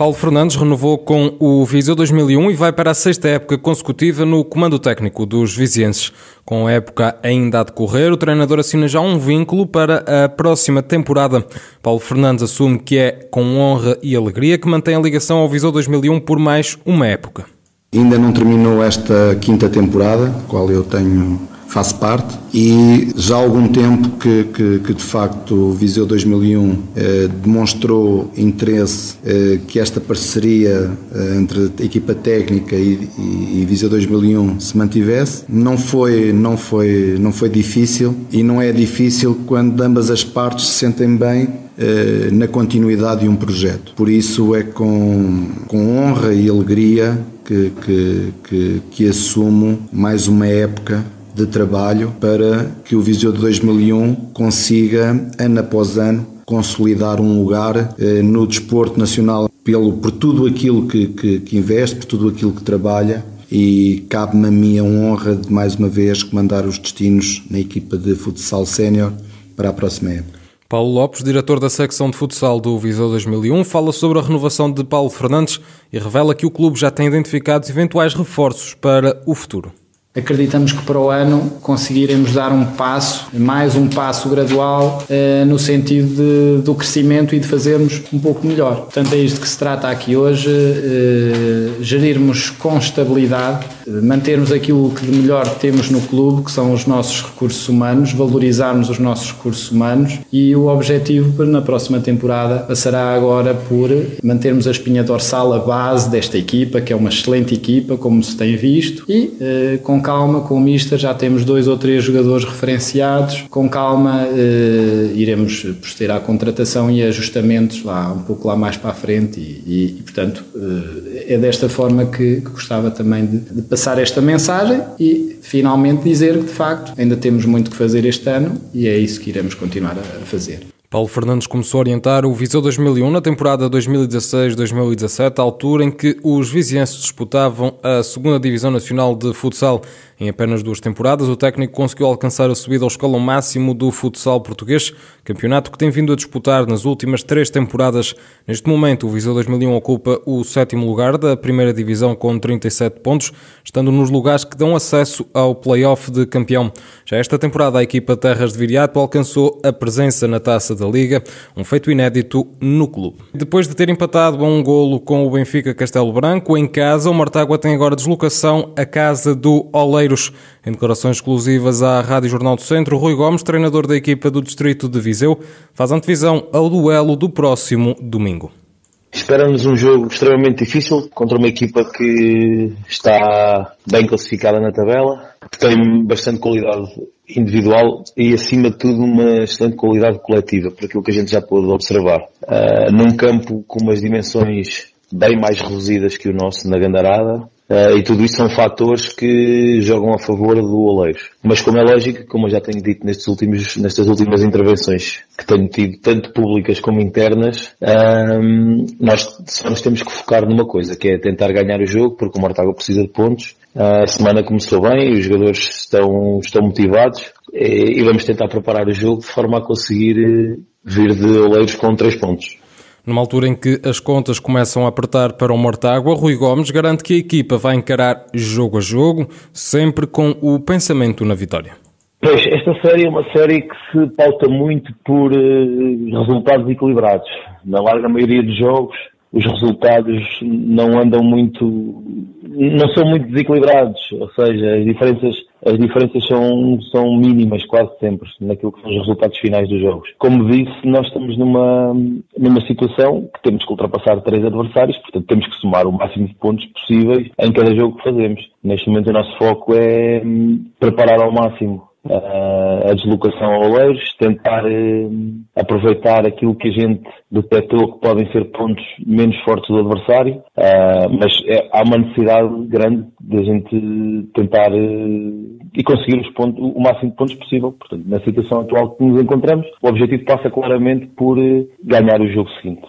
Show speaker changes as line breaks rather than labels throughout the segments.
Paulo Fernandes renovou com o Viseu 2001 e vai para a sexta época consecutiva no comando técnico dos vizienses. Com a época ainda a decorrer, o treinador assina já um vínculo para a próxima temporada. Paulo Fernandes assume que é com honra e alegria que mantém a ligação ao Viseu 2001 por mais uma época.
Ainda não terminou esta quinta temporada, qual eu tenho faço parte e já há algum tempo que, que, que de facto o Viseu 2001 eh, demonstrou interesse eh, que esta parceria eh, entre a equipa técnica e, e, e, Viseu 2001 se mantivesse. Não foi, não, foi, não foi difícil e não é difícil quando ambas as partes se sentem bem eh, na continuidade de um projeto. Por isso é com, com honra e alegria que, que, que, que assumo mais uma época de trabalho para que o Viseu de 2001 consiga, ano após ano, consolidar um lugar eh, no desporto nacional pelo, por tudo aquilo que, que, que investe, por tudo aquilo que trabalha e cabe-me a mim a honra de mais uma vez comandar os destinos na equipa de futsal sénior para a próxima época.
Paulo Lopes, diretor da secção de futsal do Viseu 2001, fala sobre a renovação de Paulo Fernandes e revela que o clube já tem identificado eventuais reforços para o futuro.
Acreditamos que para o ano conseguiremos dar um passo, mais um passo gradual, eh, no sentido de, do crescimento e de fazermos um pouco melhor. Portanto, é isto que se trata aqui hoje: eh, gerirmos com estabilidade, mantermos aquilo que de melhor temos no clube, que são os nossos recursos humanos, valorizarmos os nossos recursos humanos e o objetivo na próxima temporada passará agora por mantermos a espinha dorsal, a base desta equipa, que é uma excelente equipa, como se tem visto, e eh, com com calma, com o Mister, já temos dois ou três jogadores referenciados. Com calma, eh, iremos proceder à contratação e ajustamentos lá um pouco lá mais para a frente. E, e, e portanto, eh, é desta forma que, que gostava também de, de, passar esta mensagem e finalmente dizer que de facto ainda temos muito que fazer este ano e é isso que iremos continuar a fazer.
Paulo Fernandes começou a orientar o Viseu 2001 na temporada 2016-2017, altura em que os vizienses disputavam a segunda Divisão Nacional de Futsal. Em apenas duas temporadas, o técnico conseguiu alcançar a subida ao escalão máximo do futsal português, campeonato que tem vindo a disputar nas últimas três temporadas. Neste momento, o Viseu 2001 ocupa o sétimo lugar da primeira divisão com 37 pontos, estando nos lugares que dão acesso ao play-off de campeão. Já esta temporada, a equipa Terras de Viriato alcançou a presença na Taça da Liga, um feito inédito no clube. Depois de ter empatado a um golo com o Benfica Castelo Branco, em casa, o Martágua tem agora deslocação à casa do Oleiros. Em declarações exclusivas à Rádio Jornal do Centro, Rui Gomes, treinador da equipa do Distrito de Viseu, faz antevisão ao duelo do próximo domingo.
Espera-nos um jogo extremamente difícil contra uma equipa que está bem classificada na tabela, que tem bastante qualidade individual e, acima de tudo, uma excelente qualidade coletiva, por aquilo que a gente já pôde observar. Uh, num campo com umas dimensões bem mais reduzidas que o nosso na Gandarada, Uh, e tudo isso são fatores que jogam a favor do Oleiros. Mas como é lógico, como eu já tenho dito nestes últimos, nestas últimas intervenções que tenho tido, tanto públicas como internas, um, nós só nos temos que focar numa coisa, que é tentar ganhar o jogo, porque o Mortágua precisa de pontos. Uh, a semana começou bem, os jogadores estão, estão motivados e, e vamos tentar preparar o jogo de forma a conseguir eh, vir de Oleiros com três pontos.
Numa altura em que as contas começam a apertar para o Mortágua, Rui Gomes garante que a equipa vai encarar jogo a jogo, sempre com o pensamento na vitória.
Pois, esta série é uma série que se pauta muito por uh, resultados equilibrados. Na larga maioria dos jogos, os resultados não andam muito, não são muito desequilibrados, ou seja, as diferenças, as diferenças são, são mínimas quase sempre naquilo que são os resultados finais dos jogos. Como disse, nós estamos numa, numa situação que temos que ultrapassar três adversários, portanto temos que somar o máximo de pontos possíveis em cada jogo que fazemos. Neste momento o nosso foco é hum, preparar ao máximo a deslocação a Oleiros, tentar aproveitar aquilo que a gente detectou que podem ser pontos menos fortes do adversário, mas é, há uma necessidade grande de a gente tentar e conseguir os pontos, o máximo de pontos possível. Portanto, na situação atual que nos encontramos, o objetivo passa claramente por ganhar o jogo seguinte.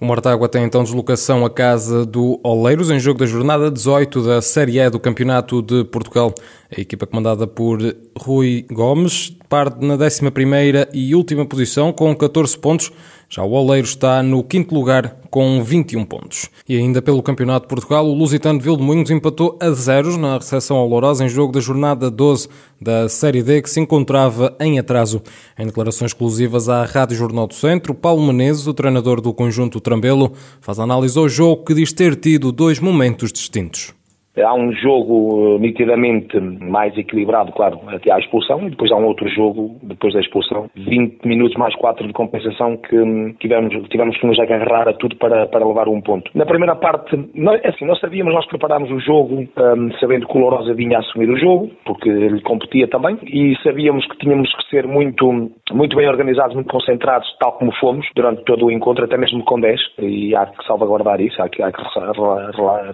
O Mortágua tem então deslocação à casa do Oleiros em jogo da jornada 18 da Série E do Campeonato de Portugal. A equipa comandada por Rui Gomes parte na 11 e última posição com 14 pontos. Já o Oleiro está no quinto lugar com 21 pontos. E ainda pelo Campeonato de Portugal, o Lusitano de empatou a zeros na recepção ao Lourosa em jogo da jornada 12 da Série D, que se encontrava em atraso. Em declarações exclusivas à Rádio Jornal do Centro, Paulo Menezes, o treinador do conjunto Trambelo, faz análise ao jogo que diz ter tido dois momentos distintos.
Há um jogo eh, nitidamente mais equilibrado, claro, até à expulsão, e depois há um outro jogo, depois da expulsão, 20 minutos mais 4 de compensação, que hum, tivemos, tivemos que nos agarrar a tudo para, para levar um ponto. Na primeira parte, nós, é assim, nós sabíamos, nós preparámos o jogo um, sabendo que o Lourosa vinha a assumir o jogo, porque ele competia também, e sabíamos que tínhamos que ser muito, muito bem organizados, muito concentrados, tal como fomos, durante todo o encontro, até mesmo com 10, e há que salvaguardar isso, há que, há que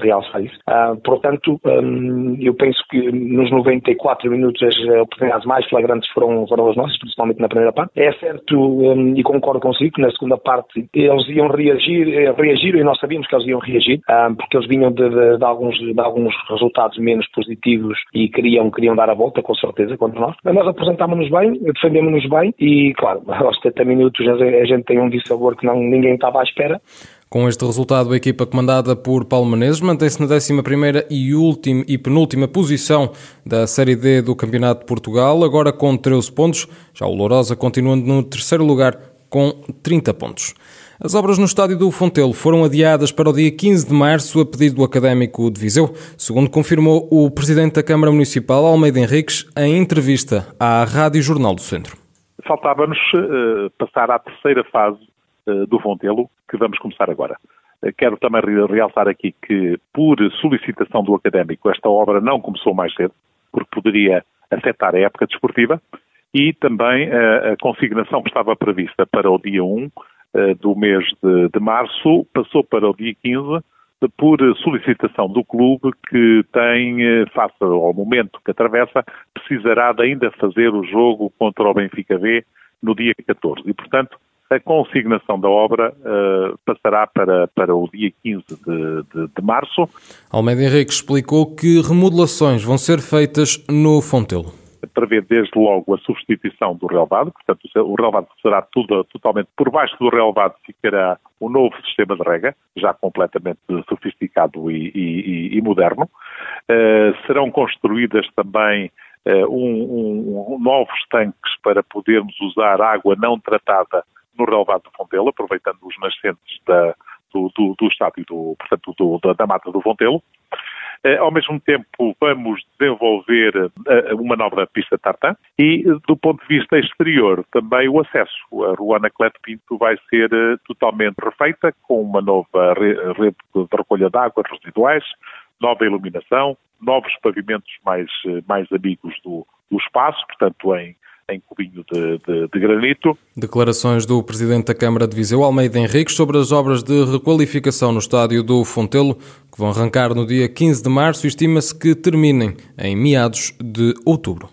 realçar isso. Uh, portanto, um, eu penso que nos 94 minutos as oportunidades mais flagrantes foram, foram as nossas, principalmente na primeira parte. É certo, um, e concordo consigo, que na segunda parte eles iam reagir, eh, reagir e nós sabíamos que eles iam reagir, um, porque eles vinham de, de, de, alguns, de alguns resultados menos positivos e queriam, queriam dar a volta, com certeza, contra nós. Mas nós apresentámos-nos bem, defendemos-nos bem e, claro, aos 70 minutos a gente tem um dissabor que não, ninguém estava à espera.
Com este resultado, a equipa comandada por Paulo Menezes mantém-se na 11ª e, última, e penúltima posição da Série D do Campeonato de Portugal, agora com 13 pontos. Já o Lourosa continuando no terceiro lugar com 30 pontos. As obras no estádio do Fontelo foram adiadas para o dia 15 de março a pedido do Académico de Viseu, segundo confirmou o Presidente da Câmara Municipal, Almeida Henriques, em entrevista à Rádio Jornal do Centro.
Faltava-nos uh, passar à terceira fase do Fontelo, que vamos começar agora. Eh, quero também realçar aqui que, por solicitação do académico, esta obra não começou mais cedo, porque poderia afetar a época desportiva, e também a, a consignação que estava prevista para o dia 1 do mês de, de março passou para o dia 15 por solicitação do clube que tem, face ao momento que atravessa, precisará de ainda fazer o jogo contra o Benfica B no dia 14. E, portanto, a consignação da obra uh, passará para, para o dia 15 de, de, de, março.
Almeida Henrique explicou que remodelações vão ser feitas no Fontelo.
Prevê desde logo a substituição do relevado, portanto o relevado será tudo, totalmente por baixo do relevado ficará um novo sistema de rega, já completamente sofisticado e, e, e moderno. Uh, serão construídas também uh, um, um, novos tanques para podermos usar água não tratada no relevado do Fontelo, aproveitando os nascentes da, do, do, do estádio, do, portanto, do, da, da mata do Fontelo. Uh, ao mesmo tempo, vamos desenvolver uh, uma nova pista tartan e, do ponto de vista exterior, também o acesso. A Rua Anacleto Pinto vai ser uh, totalmente refeita, com uma nova rede de recolha de águas residuais, nova iluminação, novos pavimentos mais, mais amigos do, do espaço, portanto, em em cubinho de, de, de, granito.
Declarações do Presidente da Câmara de Viseu, Almeida Henriques, sobre as obras de requalificação no estádio do Fontelo, que vão arrancar no dia 15 de março e estima-se que terminem em meados de outubro.